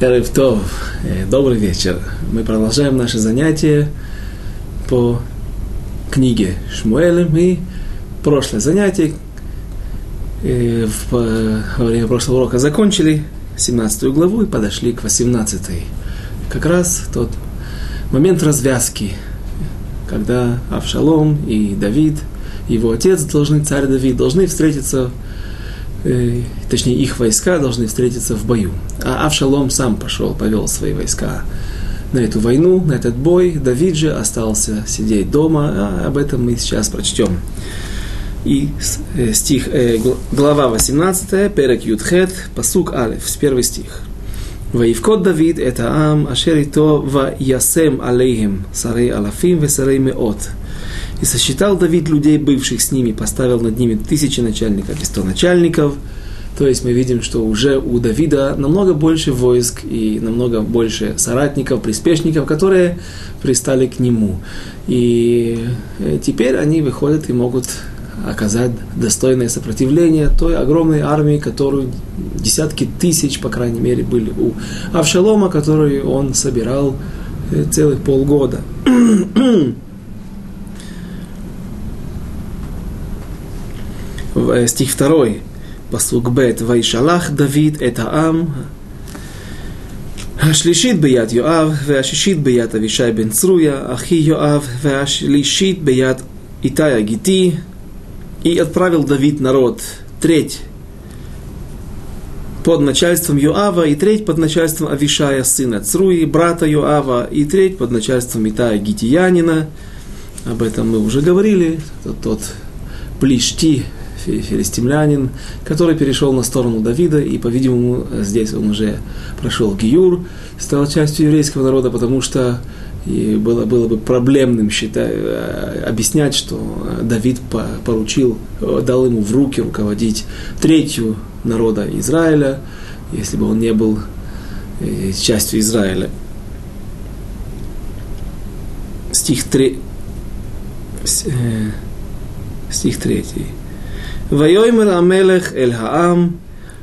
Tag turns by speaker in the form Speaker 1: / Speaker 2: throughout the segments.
Speaker 1: Эрев Тов, э, добрый вечер. Мы продолжаем наше занятие по книге Шмуэлем и прошлое занятие э, во время прошлого урока закончили 17 главу и подошли к 18. Как раз тот момент развязки, когда Авшалом и Давид, его отец, должны, царь Давид, должны встретиться Э, точнее их войска должны встретиться в бою. А Авшалом сам пошел, повел свои войска на эту войну, на этот бой. Давид же остался сидеть дома, а об этом мы сейчас прочтем. И э, стих, э, глава 18, Перек Юдхет, Пасук Алев, с первый стих. ויפקוד דוד את העם אשר איתו וישם עליהם שרי אלפים ושרי מאות и сосчитал Давид людей, бывших с ними, поставил над ними тысячи начальников и сто начальников. То есть мы видим, что уже у Давида намного больше войск и намного больше соратников, приспешников, которые пристали к нему. И э, теперь они выходят и могут оказать достойное сопротивление той огромной армии, которую десятки тысяч, по крайней мере, были у Авшалома, которую он собирал э, целых полгода. стих 2, פסוק ב', וישלח דוד את העם השלישית ביד יואב, והשישית ביד אבישי בן צרויה, אחי יואב, והשלישית ביד איתי הגיתי, и отправил Давид народ, треть под начальством Юава и треть под начальством Авишая, сына Цруи, брата Юава, и треть под начальством Итая Гитиянина. Об этом мы уже говорили. Тот, тот Плишти, филистимлянин, который перешел на сторону Давида, и, по-видимому, здесь он уже прошел Гиюр, стал частью еврейского народа, потому что и было, было бы проблемным считать, э, объяснять, что Давид поручил, дал ему в руки руководить третью народа Израиля, если бы он не был э, частью Израиля. Стих 3. Э, стих 3. ויאמר המלך אל העם,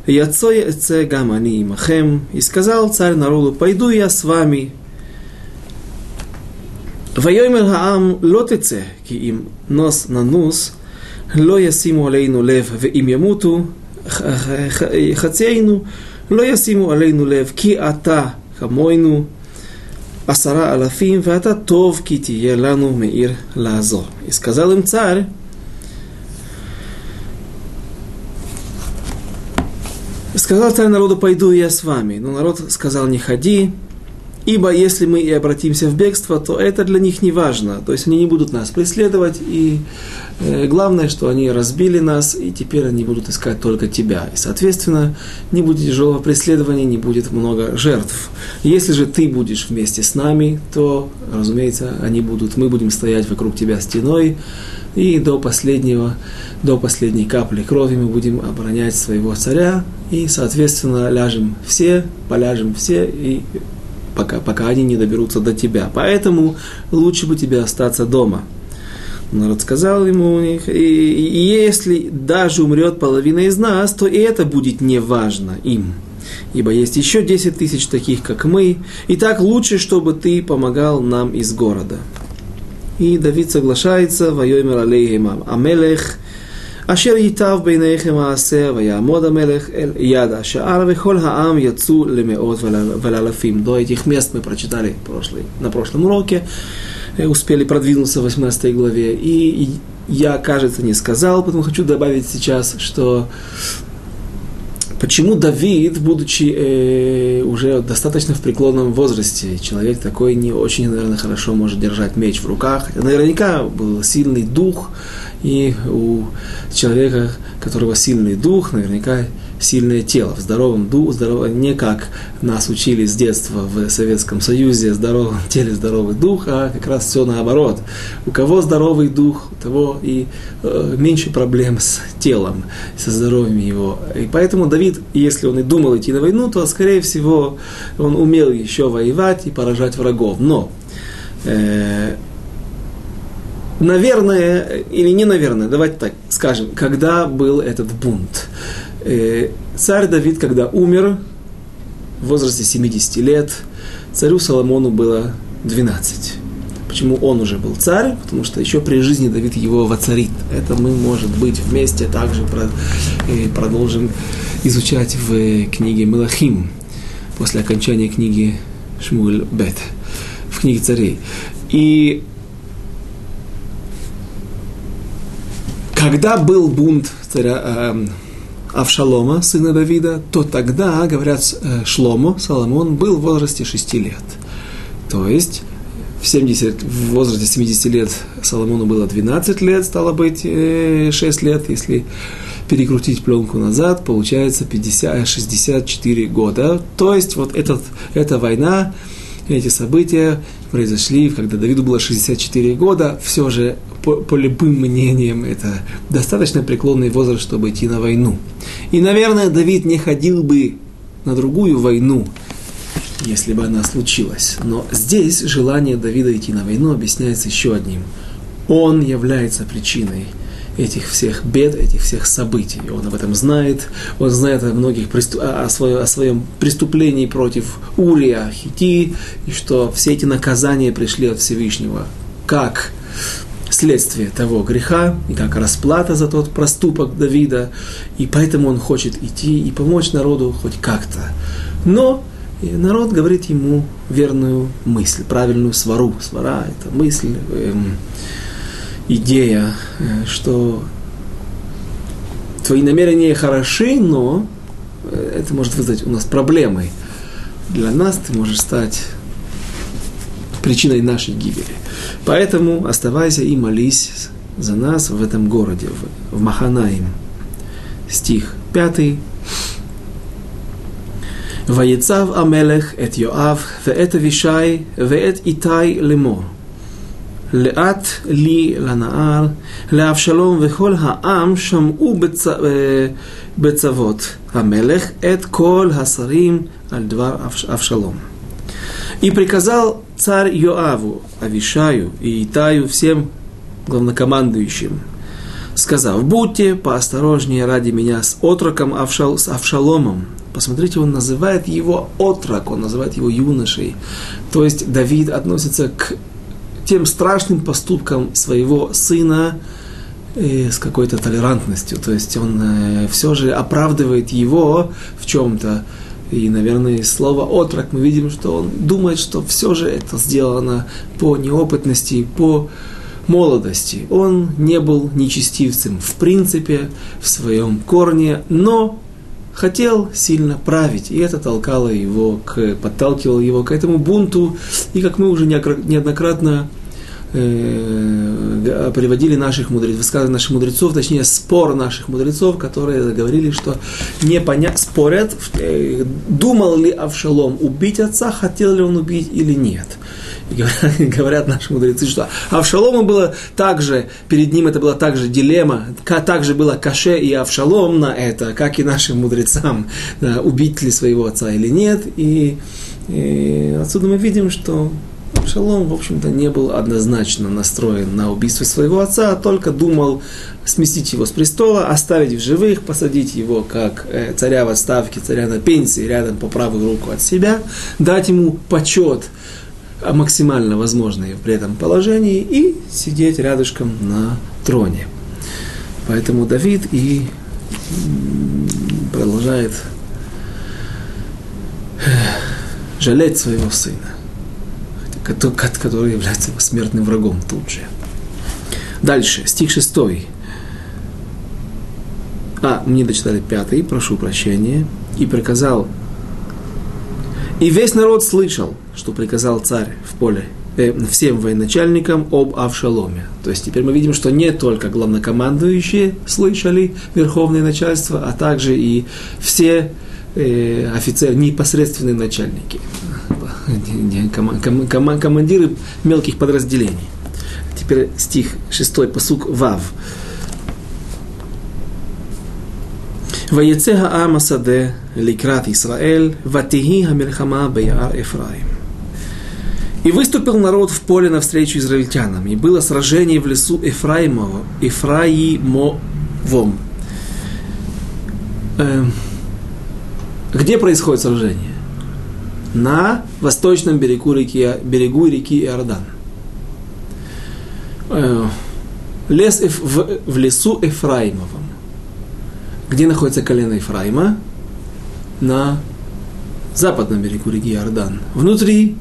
Speaker 1: יצא יצא גם אני עמכם, и сказал царь народу, пойду я с вами. ויאמר העם, לא תצא, כי אם נוס ננוס, לא ישימו עלינו לב, ואם ימותו חציינו, לא ישימו עלינו לב, כי אתה כמונו עשרה אלפים, ואתה טוב כי תהיה לנו מעיר לעזור. И сказал им царь, Сказал царь народу, пойду я с вами. Но народ сказал, не ходи, ибо если мы и обратимся в бегство, то это для них не важно. То есть они не будут нас преследовать, и э, главное, что они разбили нас, и теперь они будут искать только тебя. И, соответственно, не будет тяжелого преследования, не будет много жертв. Если же ты будешь вместе с нами, то, разумеется, они будут, мы будем стоять вокруг тебя стеной, и до последнего, до последней капли крови мы будем оборонять своего царя, и, соответственно, ляжем все, поляжем все, и пока, пока они не доберутся до тебя. Поэтому лучше бы тебе остаться дома. Народ сказал ему и, и если даже умрет половина из нас, то и это будет неважно им. Ибо есть еще 10 тысяч таких, как мы, и так лучше, чтобы ты помогал нам из города. И Давид соглашается, воемер алейхим амелех, אשר ייטב בעיניכם העשה, ויעמוד המלך אל יד השער, וכל העם יצאו למאות ולאלפים. До этих мест мы прочитали прошлый, на прошлом уроке, успели продвинуться в 18 главе. И я, кажется, не сказал, потому хочу добавить сейчас, что Почему Давид, будучи э, уже достаточно в преклонном возрасте, человек такой не очень, наверное, хорошо может держать меч в руках, наверняка был сильный дух, и у человека, у которого сильный дух, наверняка сильное тело, в здоровом духе, здорово, не как нас учили с детства в Советском Союзе, здоровом теле здоровый дух, а как раз все наоборот. У кого здоровый дух, у того и э, меньше проблем с телом, со здоровьем его. И поэтому Давид, если он и думал идти на войну, то, скорее всего, он умел еще воевать и поражать врагов. Но э, наверное, или не наверное, давайте так скажем, когда был этот бунт. Э, царь Давид, когда умер, в возрасте 70 лет. Царю Соломону было 12. Почему он уже был царь? Потому что еще при жизни Давид его воцарит. Это мы, может быть, вместе также продолжим изучать в книге Мелахим после окончания книги Шмуль Бет, в книге царей. И когда был бунт царя э, Авшалома, сына Давида, то тогда, говорят, э, Шломо, Соломон, был в возрасте 6 лет. То есть в, 70, в возрасте 70 лет Соломону было 12 лет, стало быть, 6 э, лет, если перекрутить пленку назад, получается 50, 64 года. То есть вот этот, эта война, эти события произошли, когда Давиду было 64 года, все же, по, любым мнениям, это достаточно преклонный возраст, чтобы идти на войну. И, наверное, Давид не ходил бы на другую войну, если бы она случилась. Но здесь желание Давида идти на войну объясняется еще одним. Он является причиной этих всех бед, этих всех событий. Он об этом знает, он знает о многих о, своем, о своем преступлении против Урия, Хити, и что все эти наказания пришли от Всевышнего. Как следствие того греха и как расплата за тот проступок Давида, и поэтому он хочет идти и помочь народу хоть как-то. Но народ говорит ему верную мысль, правильную свару. Свара – это мысль, эм, идея, э, что твои намерения хороши, но э, это может вызвать у нас проблемы. Для нас ты можешь стать причиной нашей гибели. Поэтому оставайся и молись за нас в этом городе, в, в Маханаим. Стих 5. ויצב המלך את יואב ואת אבישי ואת איתי לאמור לאט לי לנהר, לאבשלום וכל העם שמעו בצ... בצוות המלך את כל השרים על דבר אבשלום. И приказал царь Йоаву, Авишаю и Итаю, всем главнокомандующим, сказав, будьте поосторожнее ради меня с отроком Авшал, с Авшаломом. Посмотрите, он называет его отрок, он называет его юношей. То есть Давид относится к тем страшным поступкам своего сына э, с какой-то толерантностью. То есть он э, все же оправдывает его в чем-то. И, наверное, из слова «отрок» мы видим, что он думает, что все же это сделано по неопытности, по молодости. Он не был нечестивцем в принципе, в своем корне, но хотел сильно править, и это толкало его, к, подталкивало его к этому бунту, и как мы уже неоднократно э, приводили наших мудрецов, высказывания наших мудрецов, точнее спор наших мудрецов, которые говорили, что не поня... спорят, э, думал ли Авшалом убить отца, хотел ли он убить или нет. Говорят наши мудрецы, что Авшалому было также, перед ним это была также дилемма, также было Каше и Авшалом на это, как и нашим мудрецам, убить ли своего отца или нет. И, и отсюда мы видим, что Авшалом, в общем-то, не был однозначно настроен на убийство своего отца, а только думал сместить его с престола, оставить в живых, посадить его как э, царя в отставке, царя на пенсии, рядом по правую руку от себя, дать ему почет – максимально возможные при этом положении и сидеть рядышком на троне. Поэтому Давид и продолжает э, жалеть своего сына, который является его смертным врагом тут же. Дальше, стих шестой. А, мне дочитали пятый, прошу прощения. И приказал и весь народ слышал, что приказал царь в поле э, всем военачальникам об Авшаломе. То есть теперь мы видим, что не только главнокомандующие слышали верховное начальство, а также и все э, офицеры, непосредственные начальники, командиры мелких подразделений. Теперь стих 6, посук Вав. ויצא העם השדה לקראת ישראל, ותהי המלחמה ביער אפרים. И выступил народ в поле навстречу израильтянам, и было сражение в лесу Ефраимово, Ефраимовом. Э, где происходит сражение? На восточном берегу реки, берегу реки Иордан. Э, лес в, в лесу Эфраимовом. Где находится колено Ефраима? На западном берегу реки Иордан. Внутри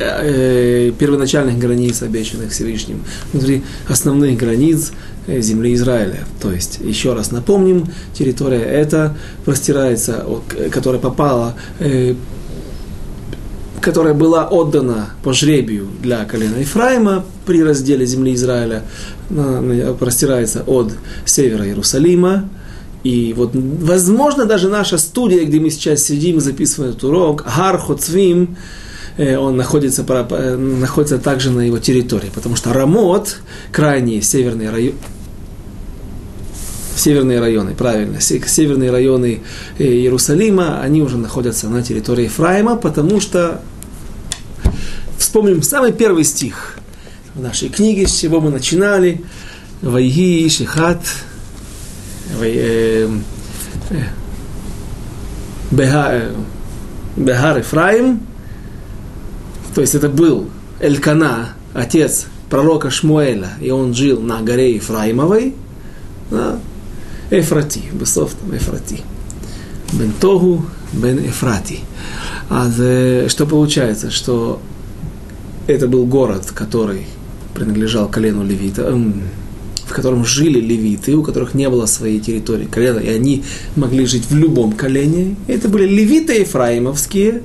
Speaker 1: э, первоначальных границ, обещанных Всевышним, внутри основных границ э, земли Израиля. То есть, еще раз напомним, территория эта простирается, которая попала, э, которая была отдана по жребию для колена Ефраима при разделе земли Израиля, простирается от севера Иерусалима, и вот, возможно, даже наша студия, где мы сейчас сидим и записываем этот урок, Гар Хоцвим, э, он находится, э, находится также на его территории, потому что Рамот, крайние северные районы, северные районы, правильно, северные районы э, Иерусалима, они уже находятся на территории Ефраима, потому что, вспомним самый первый стих в нашей книге, с чего мы начинали, Вайги Шихат, Бехар Ефраим, то есть это был Элькана, отец пророка Шмуэля, и он жил на горе Ефраимовой, Эфрати, בסוף Эфрати. Бен Тогу, Бен Эфрати. А что получается, что это был город, который принадлежал колену Левита, в котором жили левиты, у которых не было своей территории колена, и они могли жить в любом колене. Это были левиты ефраимовские.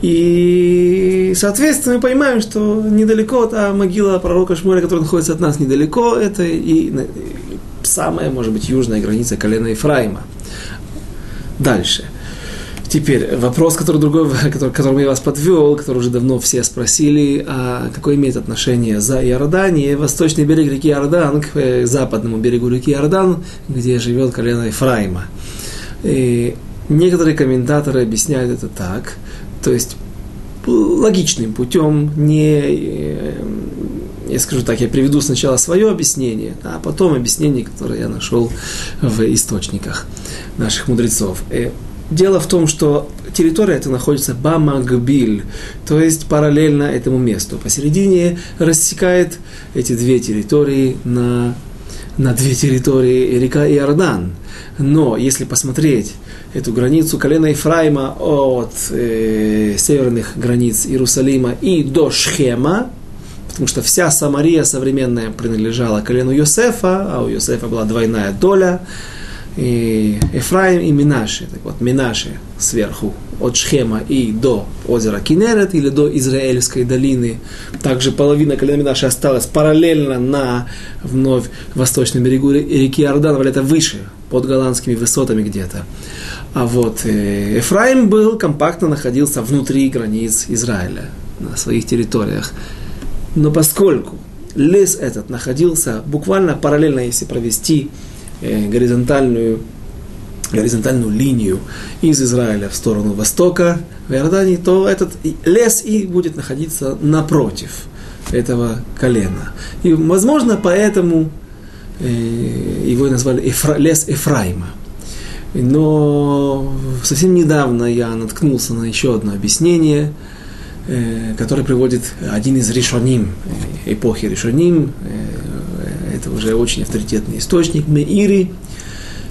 Speaker 1: И, соответственно, мы понимаем, что недалеко та могила пророка Шмуэля, которая находится от нас недалеко, это и самая, может быть, южная граница колена Ефраима. Дальше. Теперь вопрос, который другой, который, которым я вас подвел, который уже давно все спросили, а какое имеет отношение за Иордания, восточный берег реки Иордан к э, западному берегу реки Иордан, где живет колено Ефраима. И некоторые комментаторы объясняют это так, то есть логичным путем, не, э, я скажу так, я приведу сначала свое объяснение, а потом объяснение, которое я нашел в источниках наших мудрецов. Э, Дело в том, что территория эта находится Бамагбиль, то есть параллельно этому месту. Посередине рассекает эти две территории на, на две территории река Иордан. Но если посмотреть эту границу колена Ефраима от э, северных границ Иерусалима и до Шхема, потому что вся Самария современная принадлежала колену Йосефа, а у Йосефа была двойная доля – и Ефраим и Минаши. Так вот, Минаши сверху, от Шхема и до озера Кинерет или до Израильской долины. Также половина колена Минаши осталась параллельно на вновь восточном берегу реки Иордан, это выше, под голландскими высотами где-то. А вот э, Ефраим был, компактно находился внутри границ Израиля, на своих территориях. Но поскольку лес этот находился буквально параллельно, если провести Э, горизонтальную, горизонтальную линию из Израиля в сторону востока, в Иордании, то этот лес и будет находиться напротив этого колена. И, возможно, поэтому э, его назвали лес Ефраима. Но совсем недавно я наткнулся на еще одно объяснение, э, которое приводит один из решоним, эпохи решоним, это уже очень авторитетный источник, Меири,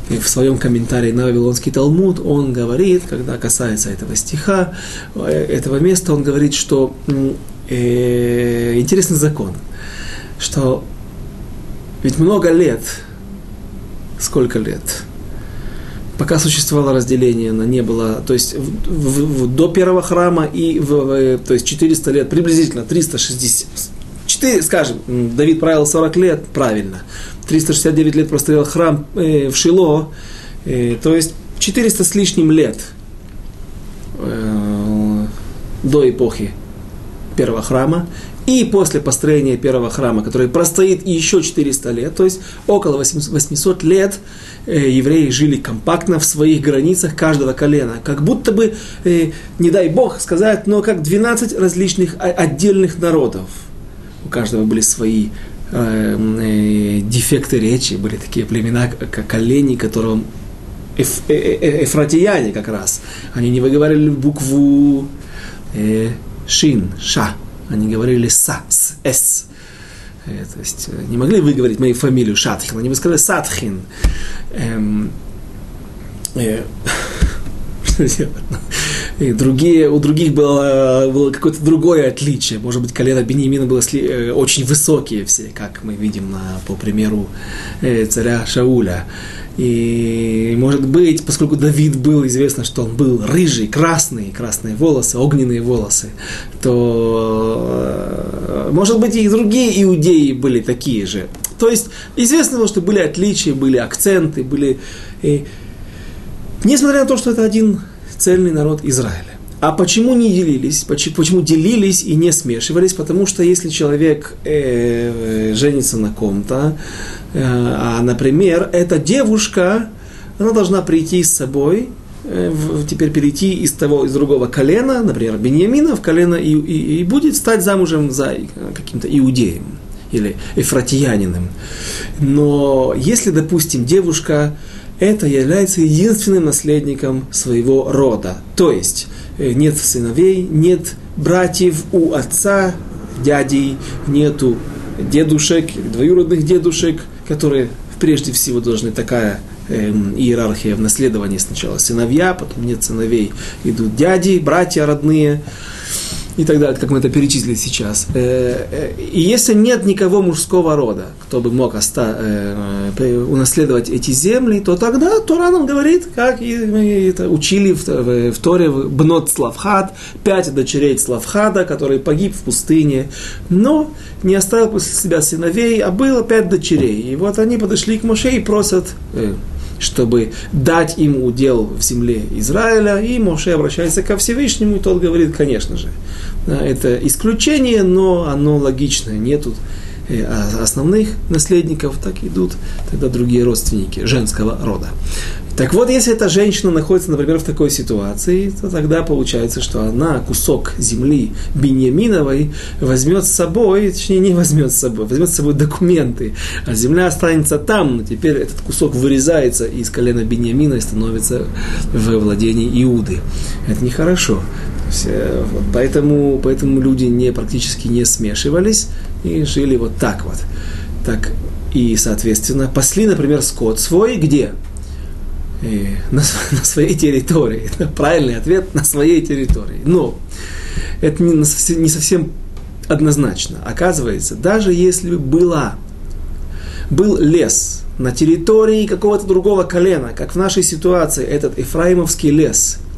Speaker 1: в своем комментарии на Вавилонский Талмуд он говорит, когда касается этого стиха, э, этого места, он говорит, что э, интересный закон, что ведь много лет, сколько лет, пока существовало разделение, оно не было, то есть в, в, в, до первого храма и в, в, то есть 400 лет, приблизительно 360, 4, скажем, Давид правил 40 лет, правильно. 369 лет простоял храм э, в Шило, э, то есть 400 с лишним лет э, до эпохи первого храма. И после построения первого храма, который простоит еще 400 лет, то есть около 800 лет, э, евреи жили компактно в своих границах каждого колена. Как будто бы, э, не дай бог сказать, но как 12 различных отдельных народов. У каждого были свои э, э, дефекты речи, были такие племена, как олени, которым эф, эфратияне как раз, они не выговаривали букву э, шин, ша, они говорили са, с, с. Э, то есть э, не могли выговорить мою фамилию Шатхин, они бы сказали Сатхин. Эм, э, И другие, у других было, было какое-то другое отличие. Может быть, колено Бениамина было сли, э, очень высокие все, как мы видим на, по примеру э, царя Шауля. И, может быть, поскольку Давид был, известно, что он был рыжий, красный, красные волосы, огненные волосы, то, э, может быть, и другие иудеи были такие же. То есть, известно, что были отличия, были акценты, были... И, несмотря на то, что это один цельный народ Израиля. А почему не делились? Почему, делились и не смешивались? Потому что если человек э, женится на ком-то, э, а, например, эта девушка, она должна прийти с собой, э, теперь перейти из того, из другого колена, например, Беньямина в колено, и, и, и будет стать замужем за каким-то иудеем или эфратиянином. Но если, допустим, девушка это является единственным наследником своего рода. То есть э, нет сыновей, нет братьев у отца, дядей, нету дедушек, двоюродных дедушек, которые прежде всего должны такая эм, иерархия в наследовании сначала сыновья, потом нет сыновей, идут дяди, братья родные и так далее, как мы это перечислили сейчас. Э, э, и если нет никого мужского рода, кто бы мог оста- э, унаследовать эти земли, то тогда Тора нам говорит, как мы это учили в Торе, Бнот Славхад, пять дочерей Славхада, который погиб в пустыне, но не оставил после себя сыновей, а было пять дочерей. И вот они подошли к Моше и просят чтобы дать им удел в земле Израиля, и Моше обращается ко Всевышнему, и тот говорит, конечно же, это исключение, но оно логичное, нету э, основных наследников, так идут тогда другие родственники женского рода. Так вот, если эта женщина находится, например, в такой ситуации, то тогда получается, что она кусок земли Беньяминовой возьмет с собой, точнее не возьмет с собой, возьмет с собой документы, а земля останется там, но теперь этот кусок вырезается из колена Беньямина и становится в владении Иуды. Это нехорошо. Э, поэтому, поэтому люди не, практически не смешивались и жили вот так вот. Так, и, соответственно, пасли, например, скот свой где? На, на своей территории. Правильный ответ на своей территории. Но это не, не совсем однозначно. Оказывается, даже если была, был лес на территории какого-то другого колена, как в нашей ситуации этот Ефраимовский лес –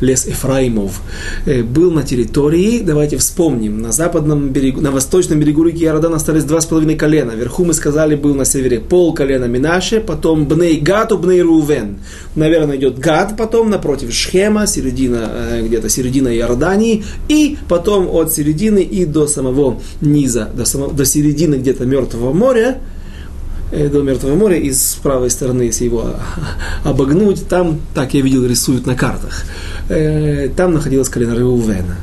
Speaker 1: лес Ефраимов, э, был на территории, давайте вспомним, на западном берегу, на восточном берегу реки Иордан остались два с половиной колена. Вверху мы сказали, был на севере пол колена Минаше, потом Бней Гату, Бней Рувен. Наверное, идет Гад, потом напротив Шхема, середина, э, где-то середина Иордании, и потом от середины и до самого низа, до, самого, до середины где-то Мертвого моря, до Мертвого моря, и с правой стороны, если его обогнуть, там, так я видел, рисуют на картах, э, там находилась колено Реувена.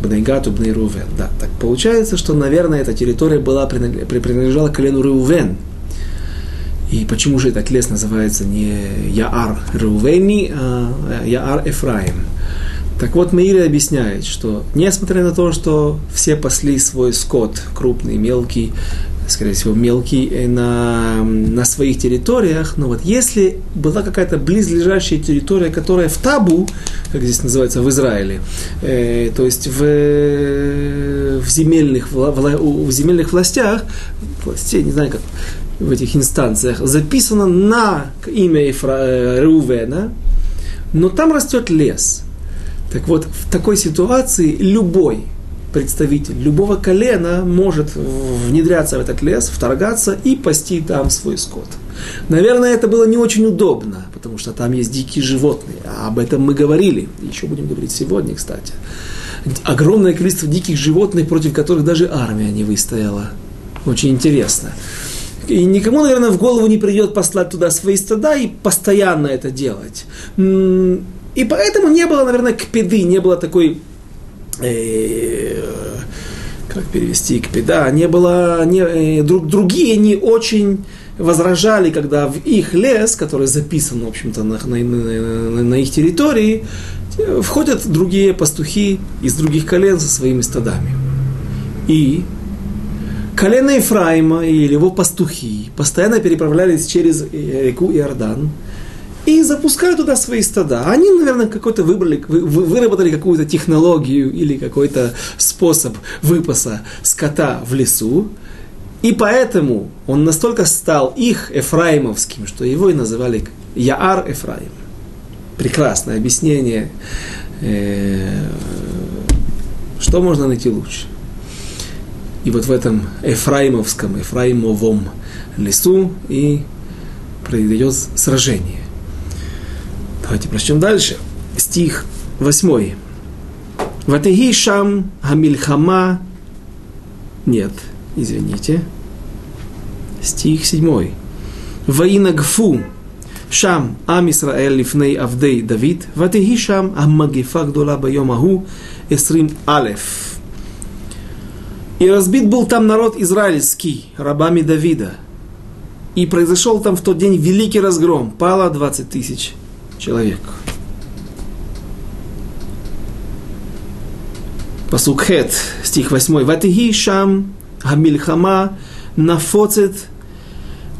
Speaker 1: Бнейгату Бней Рувен. Да, так получается, что, наверное, эта территория была, принадлежала колену Реувен. И почему же этот лес называется не Яар Реувени, а Яар Эфраим? Так вот, Меири объясняет, что несмотря на то, что все пасли свой скот, крупный, мелкий, скорее всего, мелкий, э, на, на своих территориях. Но вот если была какая-то близлежащая территория, которая в табу, как здесь называется, в Израиле, э, то есть в, в, земельных, в, в земельных властях, властей, не знаю как, в этих инстанциях, записано на имя Ефра, э, Реувена, но там растет лес. Так вот, в такой ситуации любой представитель любого колена может внедряться в этот лес, вторгаться и пасти там свой скот. Наверное, это было не очень удобно, потому что там есть дикие животные. Об этом мы говорили. Еще будем говорить сегодня, кстати. Огромное количество диких животных, против которых даже армия не выстояла. Очень интересно. И никому, наверное, в голову не придет послать туда свои стада и постоянно это делать. И поэтому не было, наверное, кпеды, не было такой Э, как перевести, кпеда, не было, не, э, друг, другие не очень возражали, когда в их лес, который записан, в общем-то, на, на, на, на их территории, входят другие пастухи из других колен со своими стадами. И колено Ефраима или его пастухи постоянно переправлялись через реку Иордан и запускали туда свои стада. Они, наверное, какой-то выбрали, выработали какую-то технологию или какой-то способ выпаса скота в лесу, и поэтому он настолько стал их Ефраимовским, что его и называли Яар Ефраим. Прекрасное объяснение. Э, что можно найти лучше? И вот в этом Ефраимовском, Ефраимовом лесу и произойдет сражение. Давайте прочтем дальше. Стих 8. Ватеги шам хамильхама... Нет, извините. Стих 7. Ваинагфу шам ам Исраэль лифней авдей Давид. Ватеги шам аммагифа гдола байом аху эсрим алеф. И разбит был там народ израильский рабами Давида. И произошел там в тот день великий разгром. Пало 20 тысяч человек. Посук Хет, стих 8. Ватихи шам хамильхама нафоцет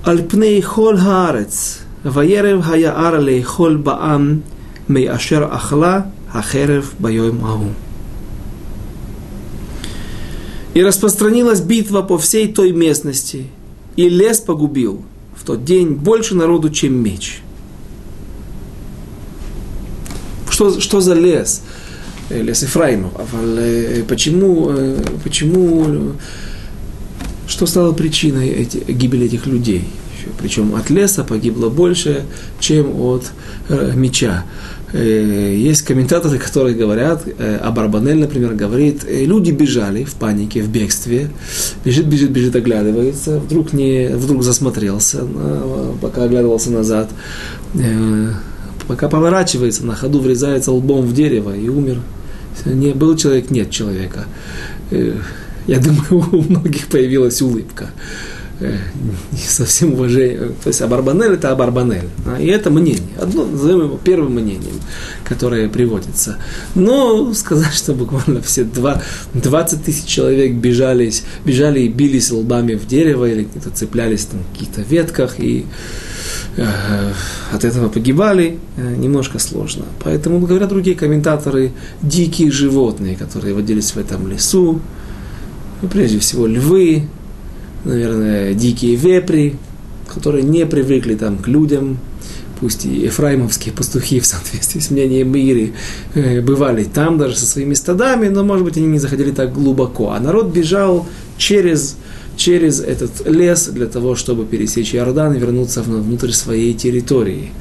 Speaker 1: альпней хол хаарец ваерев хаяар лейхол баам мейашер ахла ахерев байой ау. И распространилась битва по всей той местности, и лес погубил в тот день больше народу, чем меч – Что, что за лес? Лес Ефраимов. Почему, почему, что стало причиной эти, гибели этих людей? Причем от леса погибло больше, чем от э, меча. Э, есть комментаторы, которые говорят, э, Абарбанель, например, говорит, э, люди бежали в панике, в бегстве, бежит, бежит, бежит, оглядывается, вдруг, не, вдруг засмотрелся, пока оглядывался назад, пока поворачивается, на ходу врезается лбом в дерево и умер. Не, был человек, нет человека. Я думаю, у многих появилась улыбка. Не совсем уважение. То есть Абарбанель это Абарбанель. А, и это мнение. Одно, назовем его первым мнением, которое приводится. Но сказать, что буквально все два, 20 тысяч человек бежались, бежали и бились лбами в дерево или где-то цеплялись там в каких-то ветках и э, от этого погибали, э, немножко сложно. Поэтому, говорят другие комментаторы, дикие животные, которые водились в этом лесу, ну, прежде всего львы, наверное, дикие вепри, которые не привыкли там к людям, пусть и ефраимовские пастухи в соответствии с мнением Ири э, бывали там даже со своими стадами, но, может быть, они не заходили так глубоко. А народ бежал через, через этот лес для того, чтобы пересечь Иордан и вернуться внутрь своей территории,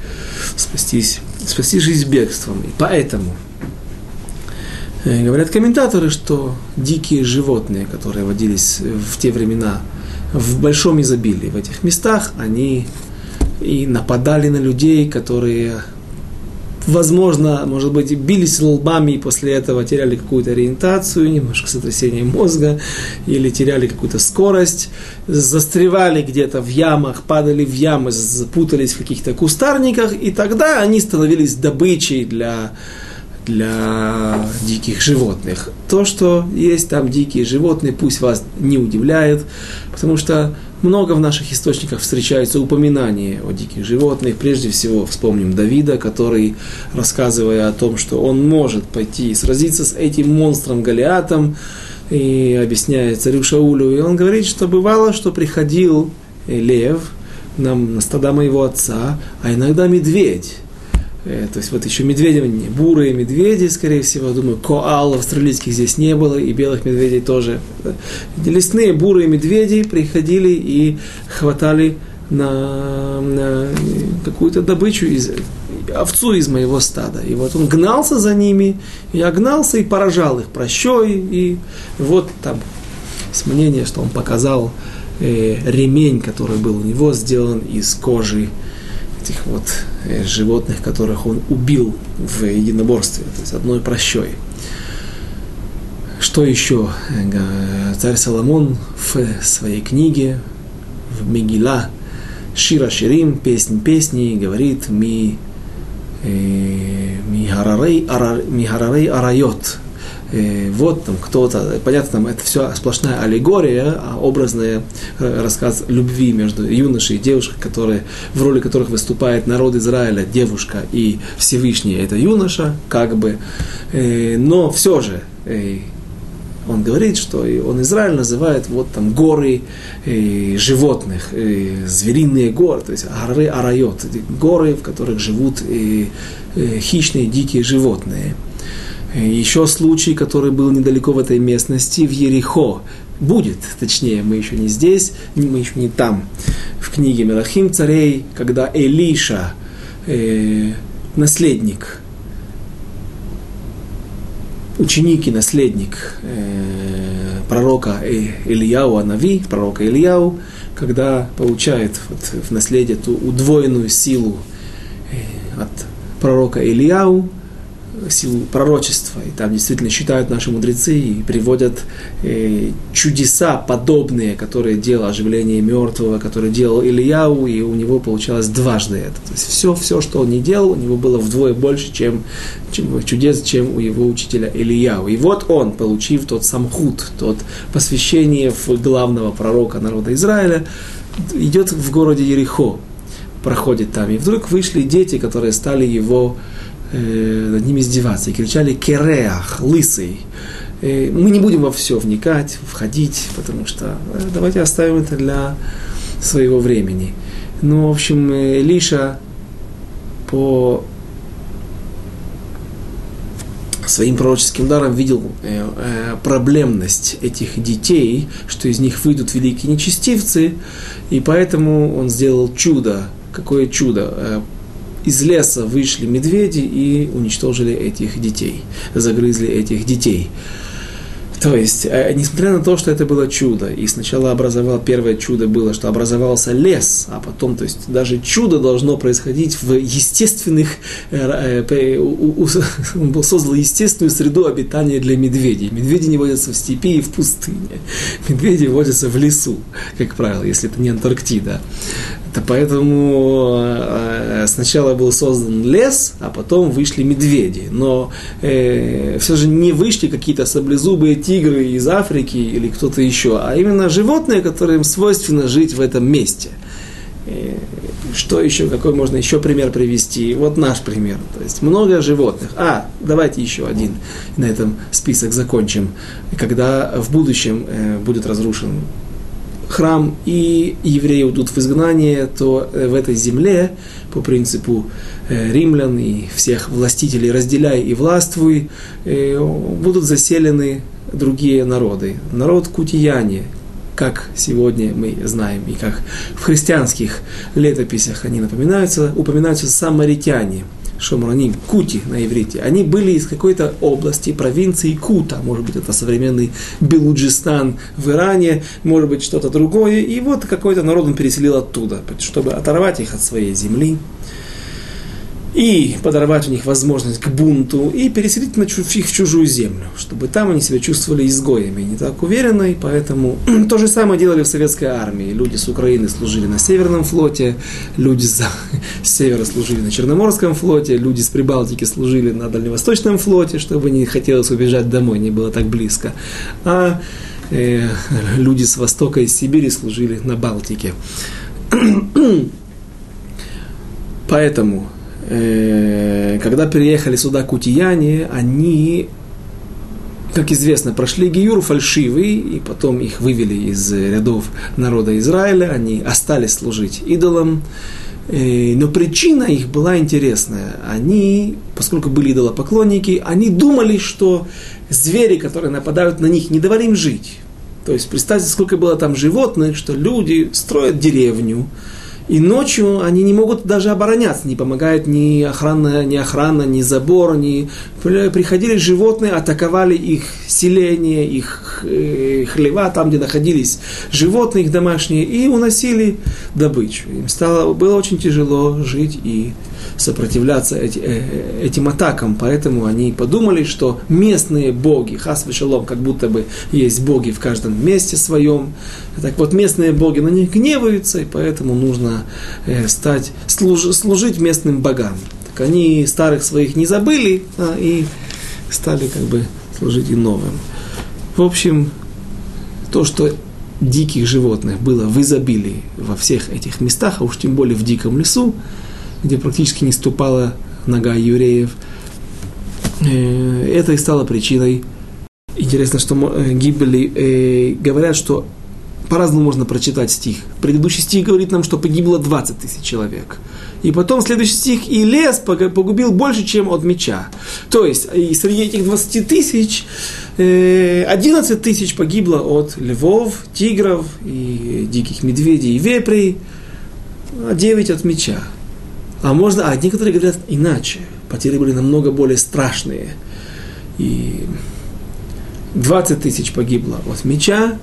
Speaker 1: спастись, спасти жизнь бегством. И поэтому э, говорят комментаторы, что дикие животные, которые водились в те времена – в большом изобилии. В этих местах, они и нападали на людей, которые, возможно, может быть, бились лбами и после этого теряли какую-то ориентацию, немножко сотрясение мозга, или теряли какую-то скорость, застревали где-то в ямах, падали в ямы, запутались в каких-то кустарниках, и тогда они становились добычей для для диких животных. То, что есть там дикие животные, пусть вас не удивляет, потому что много в наших источниках встречаются упоминания о диких животных. Прежде всего вспомним Давида, который, рассказывая о том, что он может пойти и сразиться с этим монстром Голиатом, и объясняя царю Шаулю, и он говорит, что бывало, что приходил лев на стада моего отца, а иногда медведь. Э, то есть вот еще медведи, бурые медведи, скорее всего, думаю, коал австралийских здесь не было, и белых медведей тоже. Лесные бурые медведи приходили и хватали на, на какую-то добычу из овцу из моего стада. И вот он гнался за ними, я гнался и поражал их прощой, и вот там с мнения, что он показал э, ремень, который был у него сделан из кожи этих вот э, животных, которых он убил в единоборстве, то есть одной прощой. Что еще? Царь Соломон в своей книге, в Мегила, Шира Ширим, песнь песни, говорит ми Михарарей Арайот, Э, вот там кто-то, понятно, там это все сплошная аллегория, а образный э, рассказ любви между юношей и девушкой, которые, в роли которых выступает народ Израиля, девушка и Всевышний, это юноша, как бы, э, но все же он говорит, что он Израиль называет вот там горы животных, звериные горы, то есть горы Арайот, горы, в которых живут хищные дикие животные – еще случай, который был недалеко в этой местности, в Ерехо. Будет, точнее, мы еще не здесь, мы еще не там. В книге Мелахим царей, когда Элиша, э, наследник, ученик и наследник э, пророка Ильяу Анави, пророка Ильяу, когда получает вот, в наследие ту удвоенную силу э, от пророка Ильяу, силу пророчества. И там действительно считают наши мудрецы и приводят э, чудеса подобные, которые делал оживление мертвого, которые делал Ильяу, и у него получалось дважды это. То есть все, все, что он не делал, у него было вдвое больше, чем, чем чудес, чем у его учителя Ильяу. И вот он, получив тот самхут, тот посвящение в главного пророка народа Израиля, идет в городе Ерехо, проходит там. И вдруг вышли дети, которые стали его э, над ними издеваться и кричали «Кереах», «Лысый». Э, мы не будем во все вникать, входить, потому что э, давайте оставим это для своего времени. Ну, в общем, Лиша по своим пророческим даром видел э, э, проблемность этих детей, что из них выйдут великие нечестивцы, и поэтому он сделал чудо. Какое чудо? Э, из леса вышли медведи и уничтожили этих детей, загрызли этих детей. То есть, э, несмотря на то, что это было чудо, и сначала образовал, первое чудо было, что образовался лес, а потом, то есть, даже чудо должно происходить в естественных, э, э, он создал естественную среду обитания для медведей. Медведи не водятся в степи и в пустыне. Медведи водятся в лесу, как правило, если это не Антарктида. Это поэтому сначала был создан лес, а потом вышли медведи. Но э, все же не вышли какие-то саблезубые тигры из Африки или кто-то еще, а именно животные, которым свойственно жить в этом месте. Что еще, какой можно еще пример привести? Вот наш пример. То есть много животных. А, давайте еще один на этом список закончим. Когда в будущем э, будет разрушен храм и евреи уйдут в изгнание, то э, в этой земле, по принципу э, римлян и всех властителей разделяй и властвуй, будут заселены другие народы. Народ кутияне, как сегодня мы знаем, и как в христианских летописях они напоминаются, упоминаются самаритяне, шомраним, кути на иврите. Они были из какой-то области, провинции Кута, может быть, это современный Белуджистан в Иране, может быть, что-то другое, и вот какой-то народ он переселил оттуда, чтобы оторвать их от своей земли, и подорвать у них возможность к бунту, и переселить на их в чужую землю, чтобы там они себя чувствовали изгоями, не так уверенно, и поэтому то же самое делали в советской армии. Люди с Украины служили на Северном флоте, люди с севера служили на Черноморском флоте, люди с Прибалтики служили на Дальневосточном флоте, чтобы не хотелось убежать домой, не было так близко. А э, люди с Востока и Сибири служили на Балтике. Поэтому Э, когда переехали сюда кутияне, они, как известно, прошли гиюр фальшивый, и потом их вывели из рядов народа Израиля, они остались служить идолам, э, но причина их была интересная. Они, поскольку были идолопоклонники, они думали, что звери, которые нападают на них, не давали им жить. То есть представьте, сколько было там животных, что люди строят деревню, И ночью они не могут даже обороняться, не помогает ни охрана, ни охрана, ни забор, ни... Приходили животные, атаковали их селение, их э, хлева, там, где находились животные их домашние, и уносили добычу. Им стало, было очень тяжело жить и сопротивляться эти, э, этим атакам, поэтому они подумали, что местные боги, хас шалом, как будто бы есть боги в каждом месте своем, так вот местные боги на них гневаются, и поэтому нужно э, стать, служ, служить местным богам. Так они старых своих не забыли, а, и стали как бы служить и новым. В общем, то, что диких животных было в изобилии во всех этих местах, а уж тем более в диком лесу, где практически не ступала нога евреев. Э, это и стало причиной. Интересно, что э, гибли, э, говорят, что по-разному можно прочитать стих. Предыдущий стих говорит нам, что погибло 20 тысяч человек. И потом следующий стих, и лес погубил больше, чем от меча. То есть, и среди этих 20 тысяч 11 тысяч погибло от львов, тигров, и диких медведей и вепрей, а 9 от меча. А можно, а некоторые говорят иначе. Потери были намного более страшные. И 20 тысяч погибло от меча,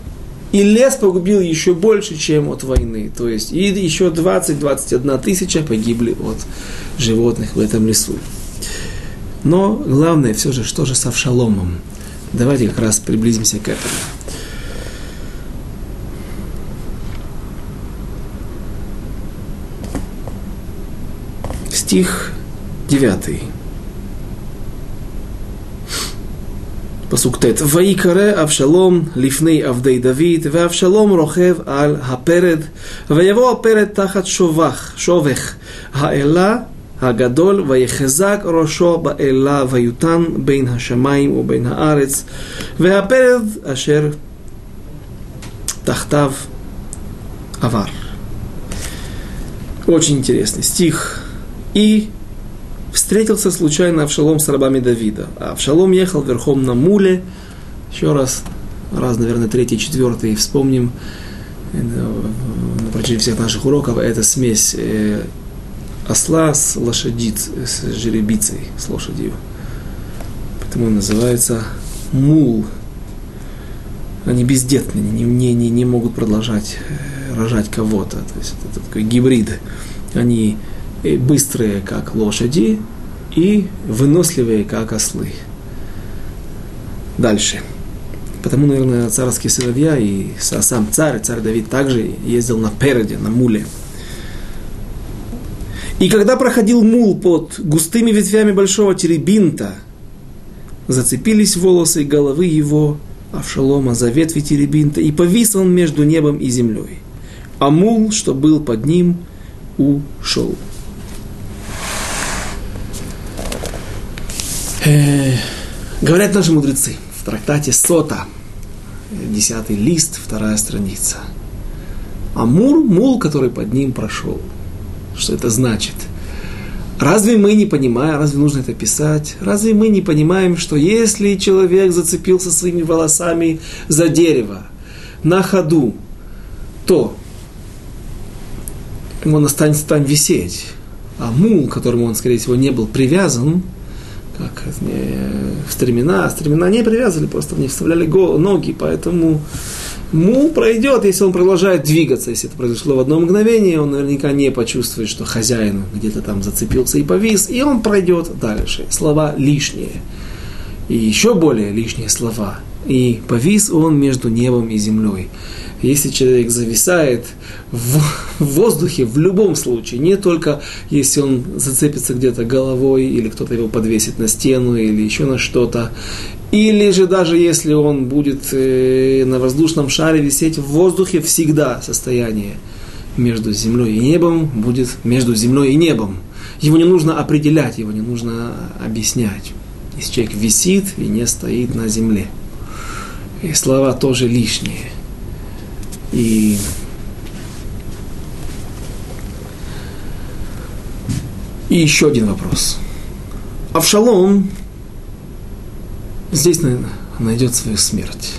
Speaker 1: и лес погубил еще больше, чем от войны. То есть и еще 20-21 тысяча погибли от животных в этом лесу. Но главное все же, что же с Авшаломом? Давайте как раз приблизимся к этому. стих 9. פסוק ט' ויקרא אבשלום לפני עבדי דוד, ואבשלום רוכב על הפרד, ויבוא הפרד תחת שובך, שובך האלה הגדול, ויחזק ראשו באלה, ויותן בין השמיים ובין הארץ, והפרד אשר תחתיו עבר. Очень интересный стих. И встретился случайно Авшалом с рабами Давида. А Авшалом ехал верхом на муле. Еще раз, раз, наверное, третий, четвертый, вспомним на протяжении всех наших уроков, это смесь э, осла с лошадит, с жеребицей, с лошадью. Поэтому он называется мул. Они бездетны, не, не, не, не могут продолжать э, рожать кого-то. То есть это такой гибрид. Они быстрые, как лошади, и выносливые, как ослы. Дальше. Потому, наверное, царские сыновья и сам царь, царь Давид также ездил на переде, на муле. И когда проходил мул под густыми ветвями большого теребинта, зацепились волосы головы его, Авшалома, за ветви теребинта, и повис он между небом и землей. А мул, что был под ним, ушел. Э, говорят наши мудрецы в трактате Сота, десятый лист, вторая страница. Амур, мул, который под ним прошел. Что это значит? Разве мы не понимаем, разве нужно это писать? Разве мы не понимаем, что если человек зацепился своими волосами за дерево на ходу, то он останется там висеть. А мул, которому он, скорее всего, не был привязан, как стремена, стремена не привязывали, просто в них вставляли ноги, поэтому му пройдет, если он продолжает двигаться. Если это произошло в одно мгновение, он наверняка не почувствует, что хозяин где-то там зацепился и повис, и он пройдет дальше. Слова лишние. И еще более лишние слова. И повис он между небом и землей. Если человек зависает в, воздухе в любом случае, не только если он зацепится где-то головой, или кто-то его подвесит на стену, или еще на что-то, или же даже если он будет э, на воздушном шаре висеть в воздухе, всегда состояние между землей и небом будет между землей и небом. Его не нужно определять, его не нужно объяснять. Если человек висит и не стоит на земле. И слова тоже лишние. И И еще один вопрос. Авшалом здесь, найдет свою смерть.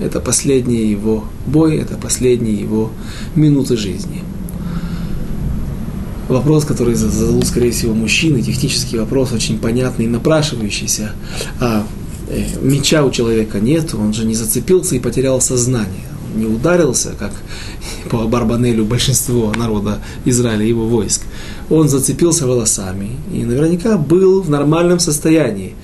Speaker 1: Это последний его бой, это последние его минуты жизни. вопрос, который задал, скорее всего, мужчины, технический вопрос, очень понятный напрашивающийся. А э, меча у человека нет, он же не зацепился и потерял сознание. Не ударился, как по Барбанелю большинство народа Израиля, его войск. Он зацепился волосами и наверняка был в нормальном состоянии.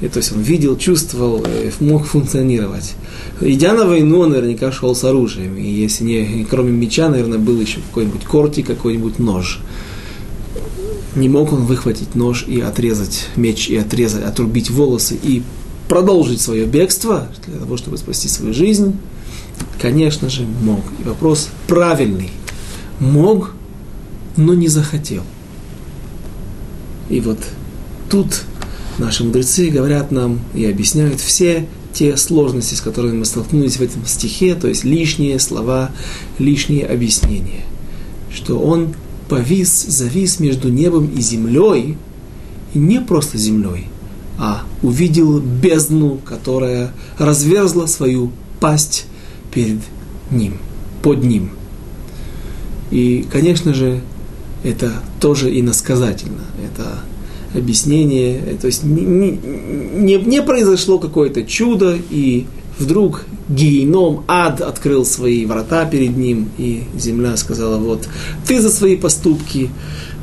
Speaker 1: И, то есть он видел, чувствовал, э, мог функционировать. Идя на войну, он наверняка шел с оружием. И если не, кроме меча, наверное, был еще какой-нибудь корти, какой-нибудь нож. Не мог он выхватить нож и отрезать меч, и отрезать, отрубить волосы, и продолжить свое бегство для того, чтобы спасти свою жизнь. Конечно же, мог. И вопрос правильный. Мог, но не захотел. И вот тут наши мудрецы говорят нам и объясняют все те сложности, с которыми мы столкнулись в этом стихе, то есть лишние слова, лишние объяснения. Что он повис, завис между небом и землей, и не просто землей, а увидел бездну, которая разверзла свою пасть перед ним, под ним. И, конечно же, это тоже иносказательно. Это объяснение, то есть не, не, не произошло какое-то чудо, и вдруг гейном, ад открыл свои врата перед ним, и земля сказала, вот, ты за свои поступки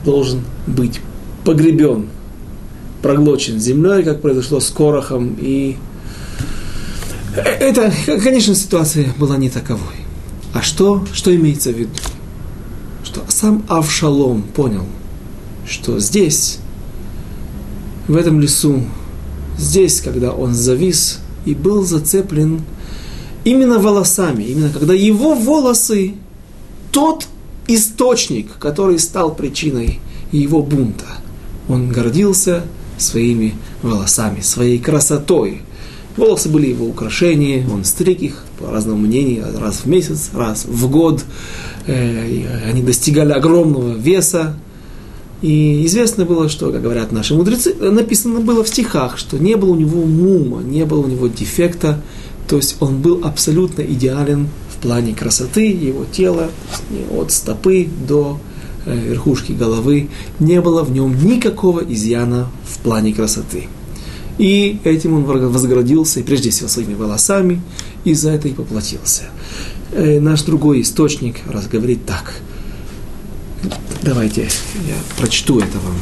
Speaker 1: должен быть погребен, проглочен землей, как произошло с Корохом, и это, конечно, ситуация была не таковой. А что, что имеется в виду? Что сам Авшалом понял, что здесь в этом лесу, здесь, когда он завис и был зацеплен именно волосами, именно когда его волосы, тот источник, который стал причиной его бунта, он гордился своими волосами, своей красотой. Волосы были его украшения, он стриг их, по разному мнению, раз в месяц, раз в год. Э, они достигали огромного веса, и известно было, что, как говорят наши мудрецы, написано было в стихах, что не было у него мума, не было у него дефекта, то есть он был абсолютно идеален в плане красоты, его тела, от стопы до э, верхушки головы, не было в нем никакого изъяна в плане красоты. И этим он возгордился, и прежде всего своими волосами, и за это и поплатился. Э, наш другой источник раз так – Давайте я прочту это вам.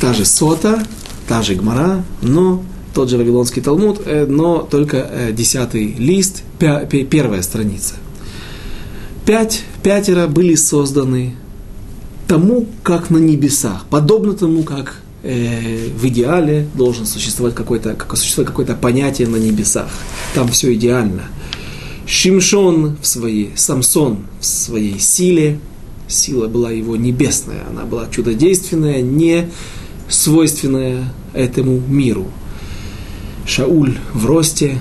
Speaker 1: Та же сота, та же гмара, но тот же Вавилонский Талмуд, э, но только э, десятый лист, первая страница. Пять, пятеро были созданы тому, как на небесах, подобно тому, как э, в идеале должен существовать какое-то, как существует какое-то понятие на небесах. Там все идеально – Шимшон в своей, Самсон в своей силе, сила была его небесная, она была чудодейственная, не свойственная этому миру. Шауль в росте,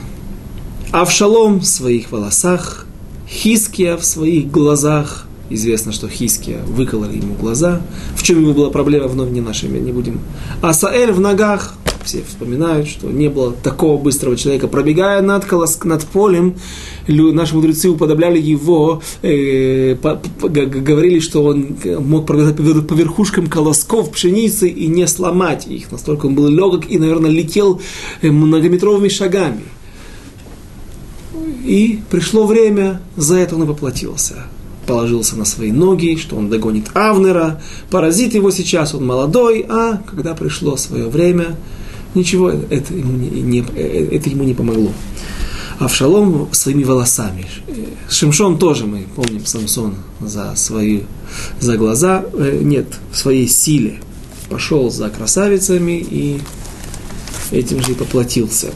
Speaker 1: Авшалом в своих волосах, Хиския в своих глазах. Известно, что Хиския выкололи ему глаза. В чем ему была проблема, вновь не нашими, не будем. Асаэль в ногах, все вспоминают, что не было такого быстрого человека. Пробегая над, колос, над полем, наши мудрецы уподобляли его, э, по, по, говорили, что он мог пробегать по верхушкам колосков пшеницы и не сломать их. Настолько он был легок и, наверное, летел э, многометровыми шагами. И пришло время, за это он и поплатился положился на свои ноги, что он догонит Авнера, поразит его сейчас, он молодой, а когда пришло свое время, ничего это ему не, не, это ему не помогло. Авшалом своими волосами. Шимшон тоже, мы помним, Самсон за свои, за глаза, э, нет, в своей силе пошел за красавицами и этим же и поплатился.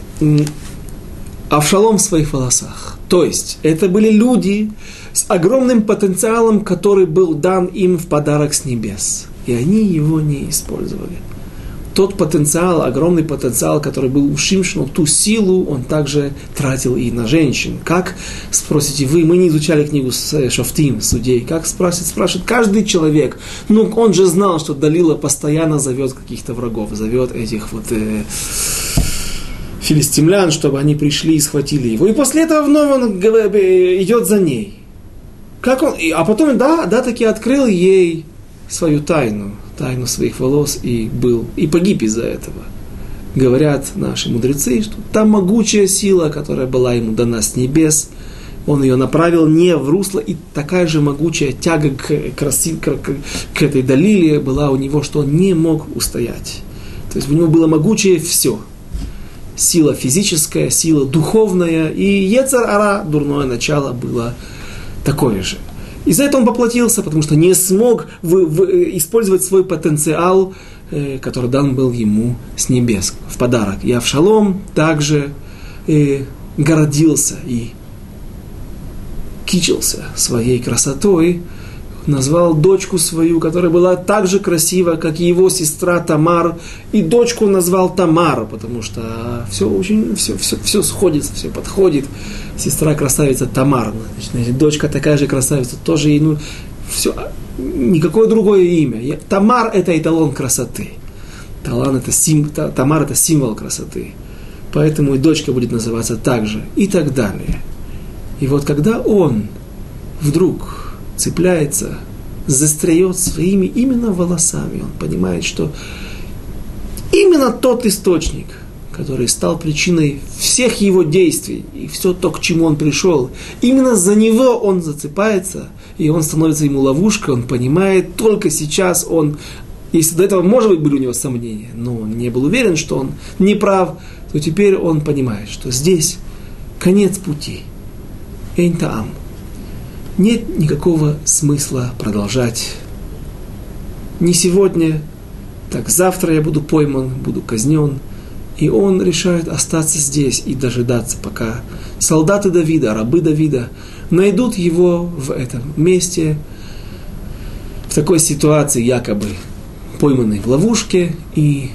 Speaker 1: Авшалом в своих волосах. То есть, это были люди с огромным потенциалом, который был дан им в подарок с небес. И они его не использовали тот потенциал, огромный потенциал, который был у Шимшина, ту силу он также тратил и на женщин. Как, спросите вы, мы не изучали книгу с э, Шафтим, судей, как спрашивает, спрашивает каждый человек. Ну, он же знал, что Далила постоянно зовет каких-то врагов, зовет этих вот... Э, филистимлян, чтобы они пришли и схватили его. И после этого вновь он идет за ней. Как он, а потом, да, да, таки открыл ей свою тайну, тайну своих волос и был, и погиб из-за этого. Говорят наши мудрецы, что та могучая сила, которая была ему дана с небес, он ее направил не в русло, и такая же могучая тяга к, краси, к, к, этой Далиле была у него, что он не мог устоять. То есть у него было могучее все. Сила физическая, сила духовная, и Ецар-Ара, дурное начало, было такое же. И за это он поплатился, потому что не смог в, в, использовать свой потенциал, э, который дан был ему с небес в подарок. И Авшалом также э, гордился и кичился своей красотой, назвал дочку свою, которая была так же красива, как и его сестра Тамар, и дочку назвал Тамар, потому что все очень, все, все, все сходится, все подходит. Сестра красавица Тамар, значит, дочка такая же красавица, тоже ей, ну, все, никакое другое имя. Тамар – это эталон красоты. Талан это сим, Тамар – это символ красоты. Поэтому и дочка будет называться так же, и так далее. И вот когда он вдруг цепляется, застряет своими именно волосами. Он понимает, что именно тот источник, который стал причиной всех его действий и все то, к чему он пришел, именно за него он зацепается, и он становится ему ловушкой, он понимает, только сейчас он, если до этого, может быть, были у него сомнения, но он не был уверен, что он не прав, то теперь он понимает, что здесь конец пути. Эйнтаам – нет никакого смысла продолжать. Не сегодня, так завтра я буду пойман, буду казнен. И он решает остаться здесь и дожидаться, пока солдаты Давида, рабы Давида найдут его в этом месте, в такой ситуации якобы пойманный в ловушке, и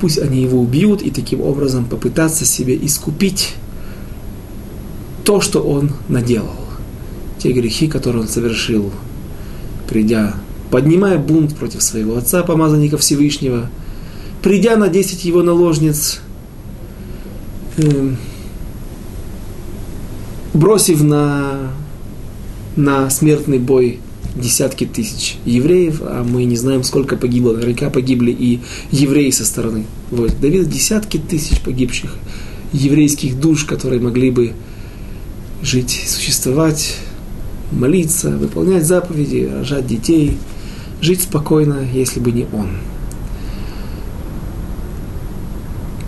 Speaker 1: пусть они его убьют, и таким образом попытаться себе искупить то, что он наделал те грехи, которые он совершил, придя, поднимая бунт против своего отца, помазанника Всевышнего, придя на десять его наложниц, э, бросив на, на смертный бой десятки тысяч евреев, а мы не знаем, сколько погибло, наверняка погибли и евреи со стороны войск. Давид десятки тысяч погибших еврейских душ, которые могли бы жить, существовать молиться, выполнять заповеди, рожать детей, жить спокойно, если бы не он.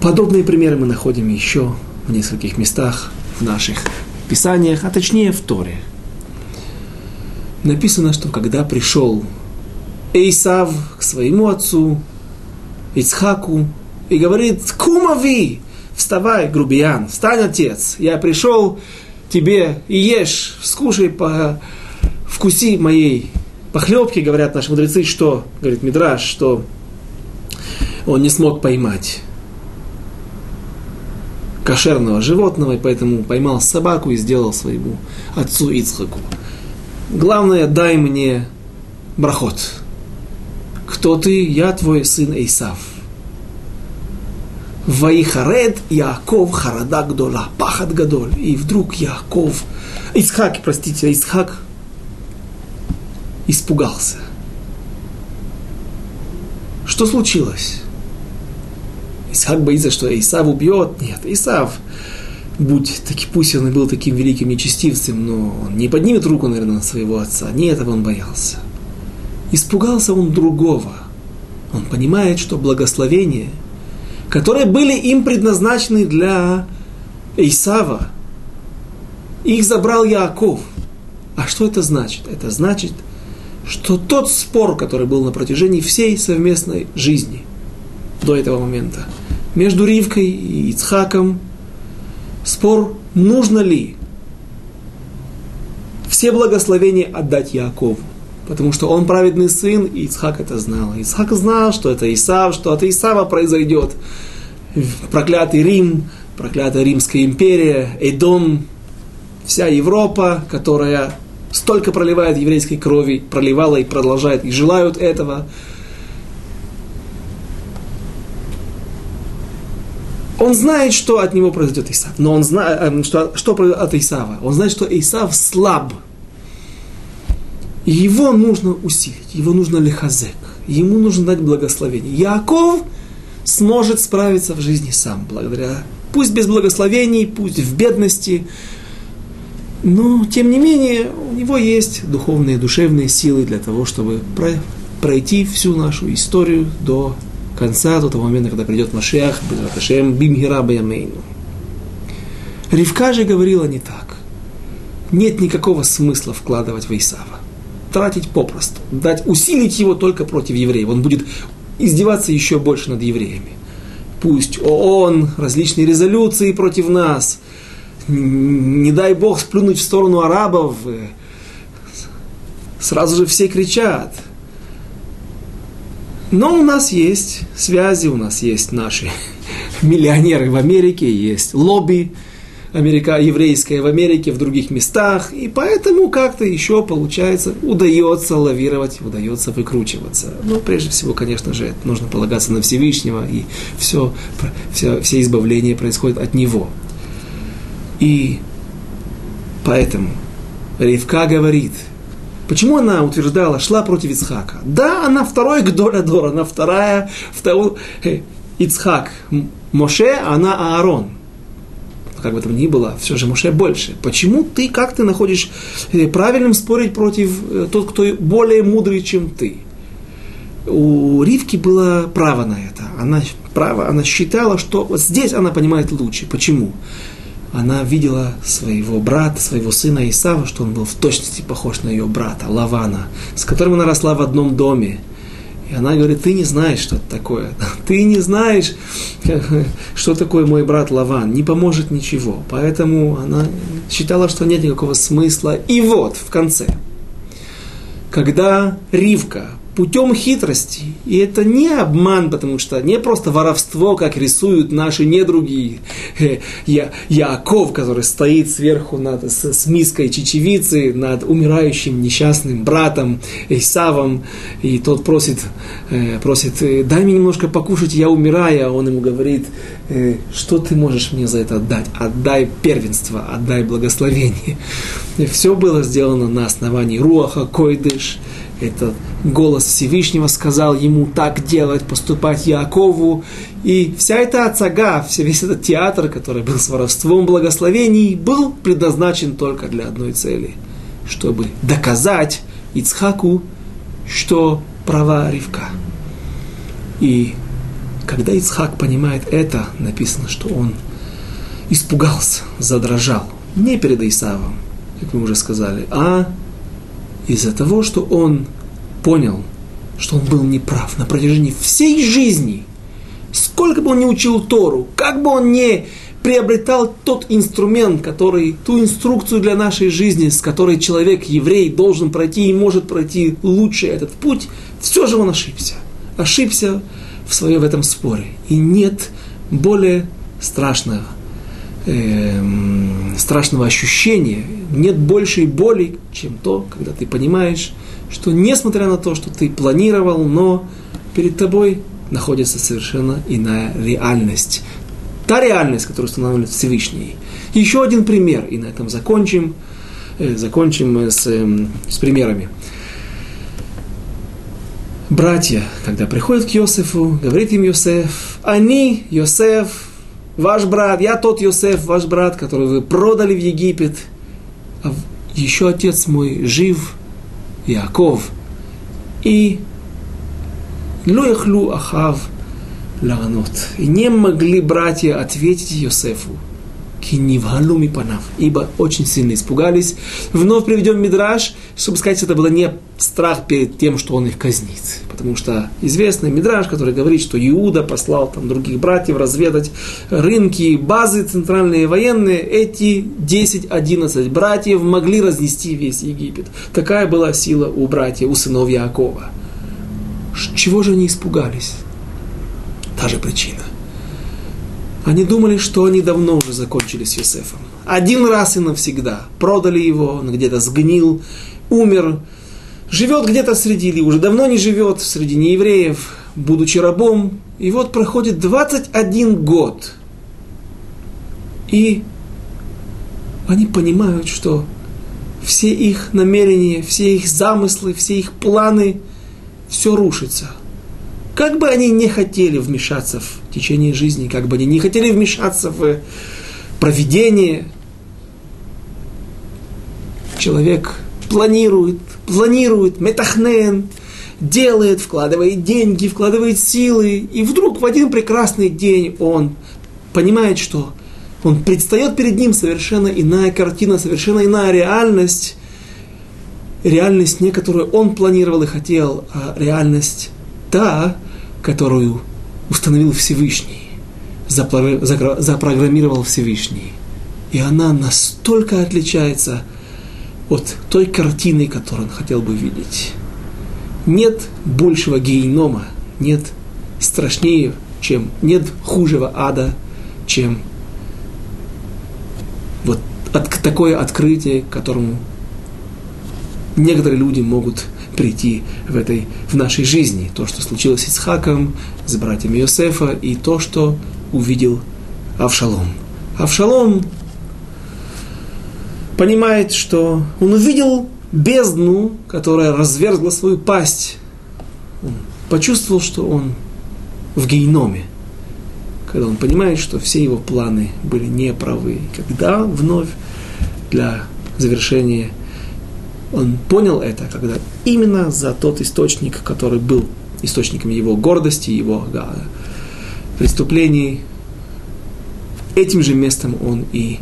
Speaker 1: Подобные примеры мы находим еще в нескольких местах в наших писаниях, а точнее в Торе. Написано, что когда пришел Эйсав к своему отцу, Ицхаку, и говорит, Кумави, вставай, грубиян, встань, отец, я пришел тебе и ешь, скушай, по, вкуси моей похлебки, говорят наши мудрецы, что, говорит Мидраш, что он не смог поймать кошерного животного, и поэтому поймал собаку и сделал своему отцу Ицхаку. Главное, дай мне брахот. Кто ты? Я твой сын Эйсав. Ваихаред Яаков Харада Гдола, Пахат Гадоль. И вдруг Яаков, Исхак, простите, Исхак испугался. Что случилось? Исхак боится, что Исав убьет. Нет, Исав, будь таки, пусть он и был таким великим нечестивцем, но он не поднимет руку, наверное, на своего отца. Не этого он боялся. Испугался он другого. Он понимает, что благословение – которые были им предназначены для Исава. Их забрал Яаков. А что это значит? Это значит, что тот спор, который был на протяжении всей совместной жизни до этого момента, между Ривкой и Ицхаком, спор, нужно ли все благословения отдать Яакову потому что он праведный сын, и Ицхак это знал. Ицхак знал, что это Исав, что от Исава произойдет проклятый Рим, проклятая Римская империя, Эдом, вся Европа, которая столько проливает еврейской крови, проливала и продолжает, и желают этого. Он знает, что от него произойдет Исав, но он знает, э, что, что от Исава. Он знает, что Исав слаб, его нужно усилить, его нужно лихазек, ему нужно дать благословение. Яков сможет справиться в жизни сам, благодаря, пусть без благословений, пусть в бедности, но, тем не менее, у него есть духовные, душевные силы для того, чтобы пройти всю нашу историю до конца, до того момента, когда придет Машиах, Бимгира Бимгира Ривка же говорила не так. Нет никакого смысла вкладывать в Исава. Тратить попросту. Дать, усилить его только против евреев. Он будет издеваться еще больше над евреями. Пусть ООН, различные резолюции против нас. Не дай Бог сплюнуть в сторону арабов. Сразу же все кричат. Но у нас есть связи, у нас есть наши миллионеры в Америке, есть лобби, Америка, еврейская в Америке, в других местах, и поэтому как-то еще, получается, удается лавировать, удается выкручиваться. Но прежде всего, конечно же, нужно полагаться на Всевышнего, и все, все, все избавления происходят от Него. И поэтому Ривка говорит, Почему она утверждала, шла против Ицхака? Да, она второй Гдоля она вторая, второй, э, Ицхак Моше, а она Аарон как бы там ни было, все же Моше больше. Почему ты, как ты находишь э, правильным спорить против э, тот, кто более мудрый, чем ты? У Ривки было право на это. Она, право, она считала, что вот здесь она понимает лучше. Почему? Она видела своего брата, своего сына Исава, что он был в точности похож на ее брата, Лавана, с которым она росла в одном доме. И она говорит, ты не знаешь, что это такое. Ты не знаешь, что такое мой брат Лаван. Не поможет ничего. Поэтому она считала, что нет никакого смысла. И вот, в конце, когда Ривка путем хитрости. И это не обман, потому что не просто воровство, как рисуют наши недруги. Я, Яков, который стоит сверху над, с, с миской чечевицы над умирающим несчастным братом Исавом, и тот просит, э, просит, «Э, дай мне немножко покушать, я умираю, а он ему говорит, «Э, что ты можешь мне за это отдать? Отдай первенство, отдай благословение. И все было сделано на основании Руаха Койдыш, этот голос Всевышнего сказал ему так делать, поступать Якову. И вся эта ацага, весь этот театр, который был с воровством благословений, был предназначен только для одной цели, чтобы доказать Ицхаку, что права Ривка. И когда Ицхак понимает это, написано, что он испугался, задрожал. Не перед Исавом, как мы уже сказали, а из-за того, что он понял, что он был неправ на протяжении всей жизни. Сколько бы он ни учил Тору, как бы он ни приобретал тот инструмент, который, ту инструкцию для нашей жизни, с которой человек, еврей, должен пройти и может пройти лучше этот путь, все же он ошибся. Ошибся в свое в этом споре. И нет более страшного, э, страшного ощущения, нет большей боли, чем то, когда ты понимаешь, что несмотря на то, что ты планировал, но перед тобой находится совершенно иная реальность. Та реальность, которую устанавливает Всевышний. Еще один пример, и на этом закончим. Э, закончим с, э, с примерами. Братья, когда приходят к Йосефу, говорит им Йосеф, они, Йосеф, ваш брат, я тот Йосеф, ваш брат, который вы продали в Египет, а еще отец мой жив, Яков, и Луяхлю Ахав Ларанот. И не могли братья ответить Йосефу. Кинивгалуми панав, ибо очень сильно испугались. Вновь приведем Мидраж, чтобы сказать, это было не страх перед тем, что он их казнит. Потому что известный Мидраж, который говорит, что Иуда послал там других братьев разведать рынки, базы центральные военные, эти 10-11 братьев могли разнести весь Египет. Такая была сила у братьев, у сынов Якова. Чего же они испугались? Та же причина. Они думали, что они давно уже закончили с Юсефом. Один раз и навсегда. Продали его, он где-то сгнил, умер, живет где-то среди, уже давно не живет среди неевреев, будучи рабом. И вот проходит 21 год. И они понимают, что все их намерения, все их замыслы, все их планы, все рушится. Как бы они не хотели вмешаться в течение жизни, как бы они не хотели вмешаться в проведение, человек планирует, планирует, метахнен, делает, вкладывает деньги, вкладывает силы, и вдруг в один прекрасный день он понимает, что он предстает перед ним совершенно иная картина, совершенно иная реальность, реальность не которую он планировал и хотел, а реальность та, которую установил Всевышний, запрограммировал Всевышний. И она настолько отличается от той картины, которую он хотел бы видеть. Нет большего генома, нет страшнее, чем, нет хужего ада, чем вот от, такое открытие, которому некоторые люди могут прийти в, этой, в нашей жизни. То, что случилось с Исхаком, с братьями Иосифа, и то, что увидел Авшалом. Авшалом понимает, что он увидел бездну, которая разверзла свою пасть. Он почувствовал, что он в гейноме, когда он понимает, что все его планы были неправы. Когда вновь для завершения он понял это, когда именно за тот источник, который был источником его гордости, его преступлений, этим же местом он и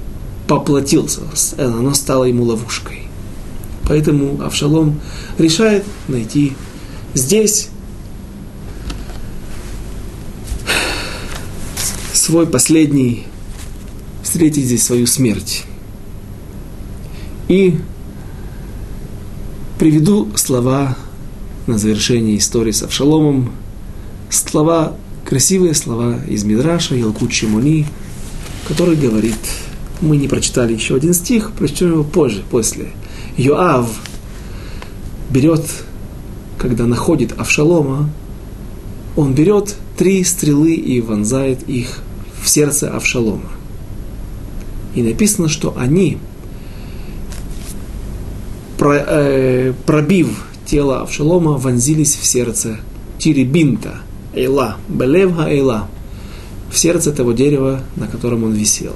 Speaker 1: поплатился. Оно стало ему ловушкой. Поэтому Авшалом решает найти здесь свой последний, встретить здесь свою смерть. И приведу слова на завершение истории с Авшаломом. Слова, красивые слова из Мидраша, Ялкут Шимони, который говорит, мы не прочитали еще один стих, прочтем его позже, после. Йоав берет, когда находит Авшалома, он берет три стрелы и вонзает их в сердце Авшалома. И написано, что они Э, пробив тело Авшалома, вонзились в сердце Тирибинта, Эйла, Белевга Эйла, в сердце того дерева, на котором он висел.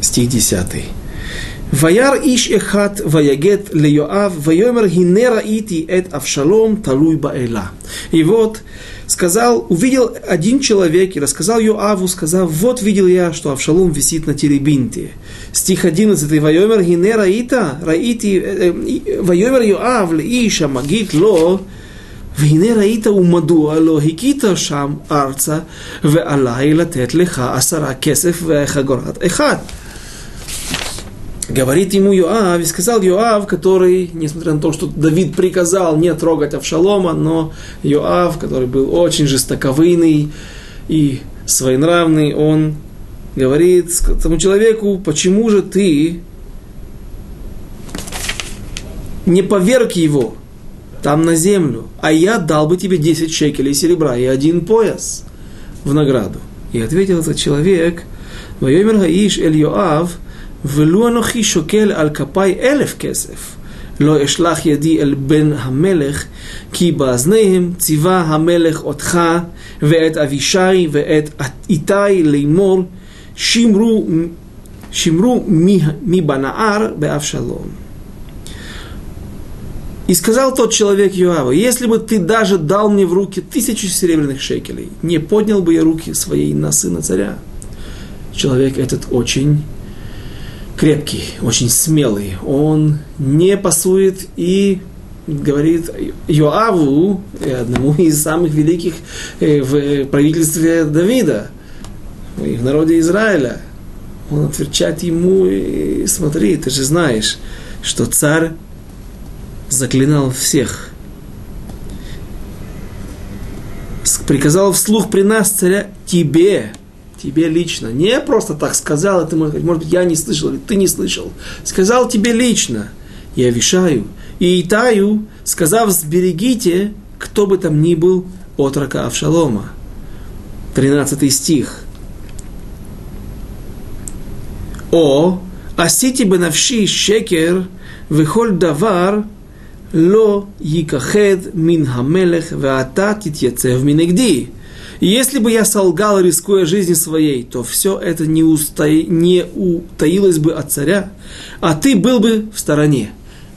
Speaker 1: Стих 10. Ваяр иш эхат ваягет леоав, вайомер гинера ити эт авшалом талуй баэла. И вот сказал, увидел один человек и рассказал Йоаву, сказав, вот видел я, что Авшалом висит на теребинте. Стих 11. Вайомер гине раита, раити, вайомер Йоав לאיש המגיד לו, והנה ראית ומדוע לא הכית שם ארצה, ועליי לתת לך עשרה כסף וחגורת אחד говорит ему Йоав, и сказал Йоав, который, несмотря на то, что Давид приказал не трогать Авшалома, но Йоав, который был очень жестоковыйный и своенравный, он говорит тому человеку, почему же ты не поверг его там на землю, а я дал бы тебе 10 шекелей серебра и один пояс в награду. И ответил этот человек, Вайомер Гаиш Эль Йоав, ולו אנוכי שוקל על כפיי אלף כסף, לא אשלח ידי אל בן המלך, כי באזניהם ציווה המלך אותך ואת אבישי ואת איתי לאמור, שמרו, שמרו מבנער באבשלום. И сказал тот человек Юава, если бы ты даже дал мне в руки тысячу серебряных шекелей, не поднял бы я руки своей на сына царя. Человек этот очень крепкий, очень смелый. Он не пасует и говорит Йоаву, одному из самых великих э, в правительстве Давида, в народе Израиля. Он отвечает ему, и смотри, ты же знаешь, что царь заклинал всех. Приказал вслух при нас царя тебе, тебе лично. Не просто так сказал, это может, быть, я не слышал, или ты не слышал. Сказал тебе лично. Я вешаю. И Итаю, сказав, сберегите, кто бы там ни был, отрока Авшалома. 13 стих. О, асити бенавши шекер, вихоль давар, ло якахед мин хамелех, ваата титьяцев минегди. Если бы я солгал, рискуя жизнью своей, то все это не, устай, не утаилось бы от царя, а ты был бы в стороне.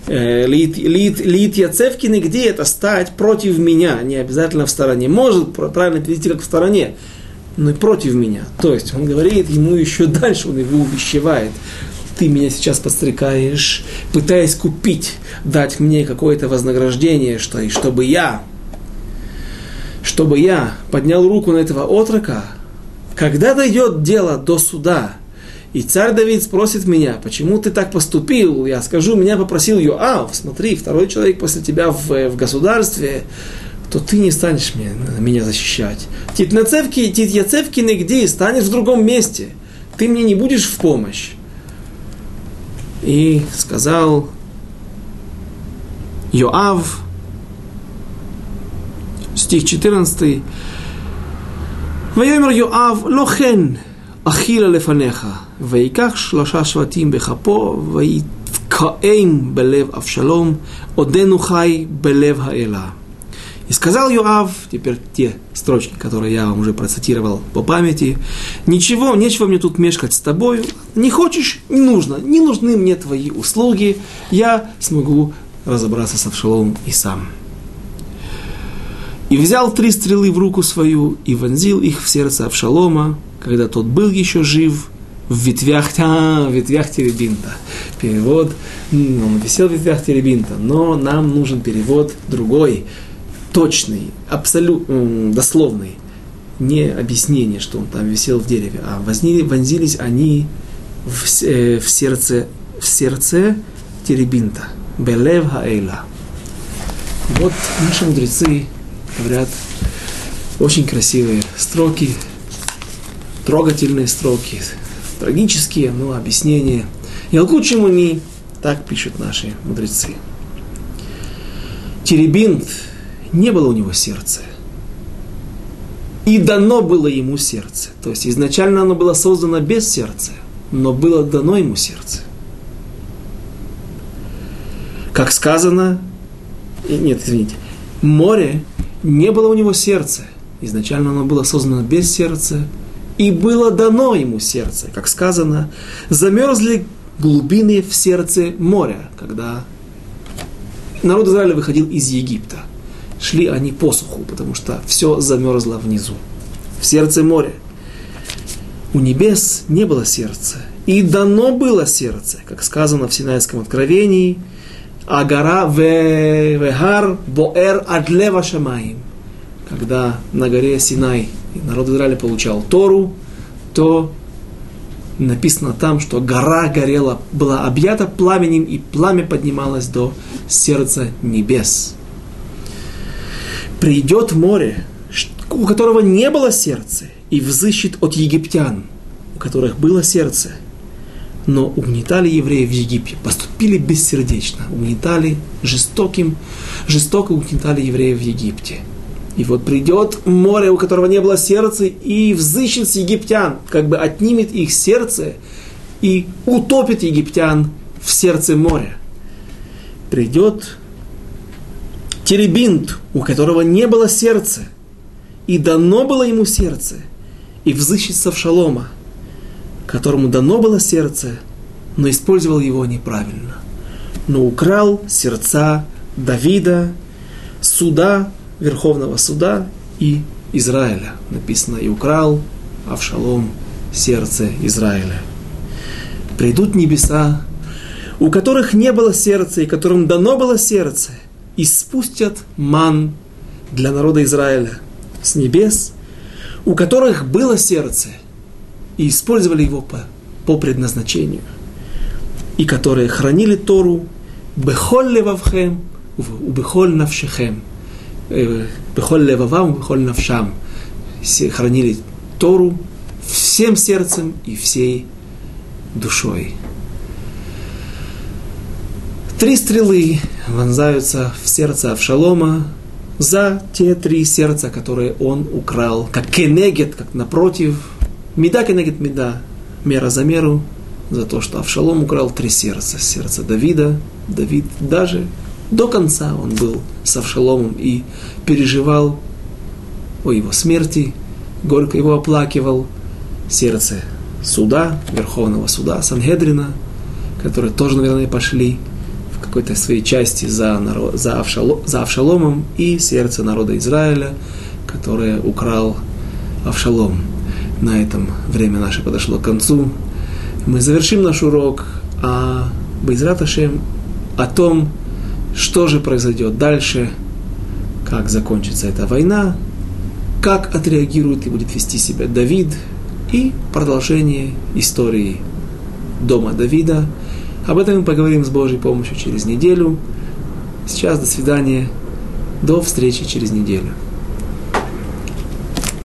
Speaker 1: Э, лит, лит, лит Яцевкины, где это стать против меня, не обязательно в стороне. Может правильно перевести как в стороне, но и против меня. То есть он говорит ему еще дальше, он его увещевает. Ты меня сейчас подстрекаешь, пытаясь купить, дать мне какое-то вознаграждение, что, и чтобы я чтобы я поднял руку на этого отрока, когда дойдет дело до суда, и царь Давид спросит меня, почему ты так поступил, я скажу, меня попросил Йоав, смотри, второй человек после тебя в, в государстве, то ты не станешь меня, меня защищать. Титнацевки, Титьяцевки нигде, станешь в другом месте. Ты мне не будешь в помощь. И сказал Йоав, стих 14. «Ваемер Йоав лохен ахила лефанеха, ваиках шлаша шватим бехапо, ваиткаэм белев авшалом, одену хай белев хаэла». И сказал Юав, теперь те строчки, которые я вам уже процитировал по памяти, «Ничего, нечего мне тут мешкать с тобой, не хочешь, не нужно, не нужны мне твои услуги, я смогу разобраться с Авшаломом и сам». И взял три стрелы в руку свою и вонзил их в сердце Авшалома, когда тот был еще жив, в ветвях, а, в ветвях теребинта. Перевод, он висел в ветвях теребинта, но нам нужен перевод другой, точный, абсолютно дословный. Не объяснение, что он там висел в дереве, а вознили, вонзились они в, э, в сердце, в сердце теребинта. Белев хаэйла. Вот наши мудрецы говорят, очень красивые строки, трогательные строки, трагические, но объяснения. И алкучим они, так пишут наши мудрецы. Теребинт, не было у него сердца. И дано было ему сердце. То есть изначально оно было создано без сердца, но было дано ему сердце. Как сказано, нет, извините, море не было у него сердца. Изначально оно было создано без сердца, и было дано ему сердце, как сказано, замерзли глубины в сердце моря, когда народ Израиля выходил из Египта. Шли они по суху, потому что все замерзло внизу, в сердце моря. У небес не было сердца, и дано было сердце, как сказано в Синайском откровении – а гора Вегар Боэр Адлева Шамаим. Когда на горе Синай народ Израиля получал Тору, то написано там, что гора горела, была объята пламенем, и пламя поднималось до сердца небес. Придет море, у которого не было сердца, и взыщет от египтян, у которых было сердце – но угнетали евреев в Египте, поступили бессердечно, угнетали жестоким, жестоко угнетали евреев в Египте. И вот придет море, у которого не было сердца, и взыщет с египтян, как бы отнимет их сердце и утопит египтян в сердце моря. Придет Теребинт, у которого не было сердца, и дано было ему сердце, и взыщет с Авшалома, которому дано было сердце, но использовал его неправильно. Но украл сердца Давида, суда, Верховного суда и Израиля. Написано, и украл Авшалом сердце Израиля. Придут небеса, у которых не было сердца, и которым дано было сердце, и спустят ман для народа Израиля с небес, у которых было сердце – и использовали его по, по предназначению, и которые хранили Тору бехоль левавхем, бехоль навшехем, э, бехоль левавам, бехоль навшам, хранили Тору всем сердцем и всей душой. Три стрелы вонзаются в сердце Авшалома, за те три сердца, которые он украл, как кенегет, как напротив, меда кенегет меда, мера за меру, за то, что Авшалом украл три сердца. Сердце Давида, Давид даже до конца он был с Авшаломом и переживал о его смерти, горько его оплакивал. Сердце суда, Верховного суда, Сангедрина, которые тоже, наверное, пошли в какой-то своей части за, народ, за, Авшало, за Авшаломом, и сердце народа Израиля, которое украл Авшалом. На этом время наше подошло к концу. Мы завершим наш урок, а Байзрат Ашем о том, что же произойдет дальше, как закончится эта война, как отреагирует и будет вести себя Давид, и продолжение истории дома Давида. Об этом мы поговорим с Божьей помощью через неделю. Сейчас до свидания. До встречи через неделю.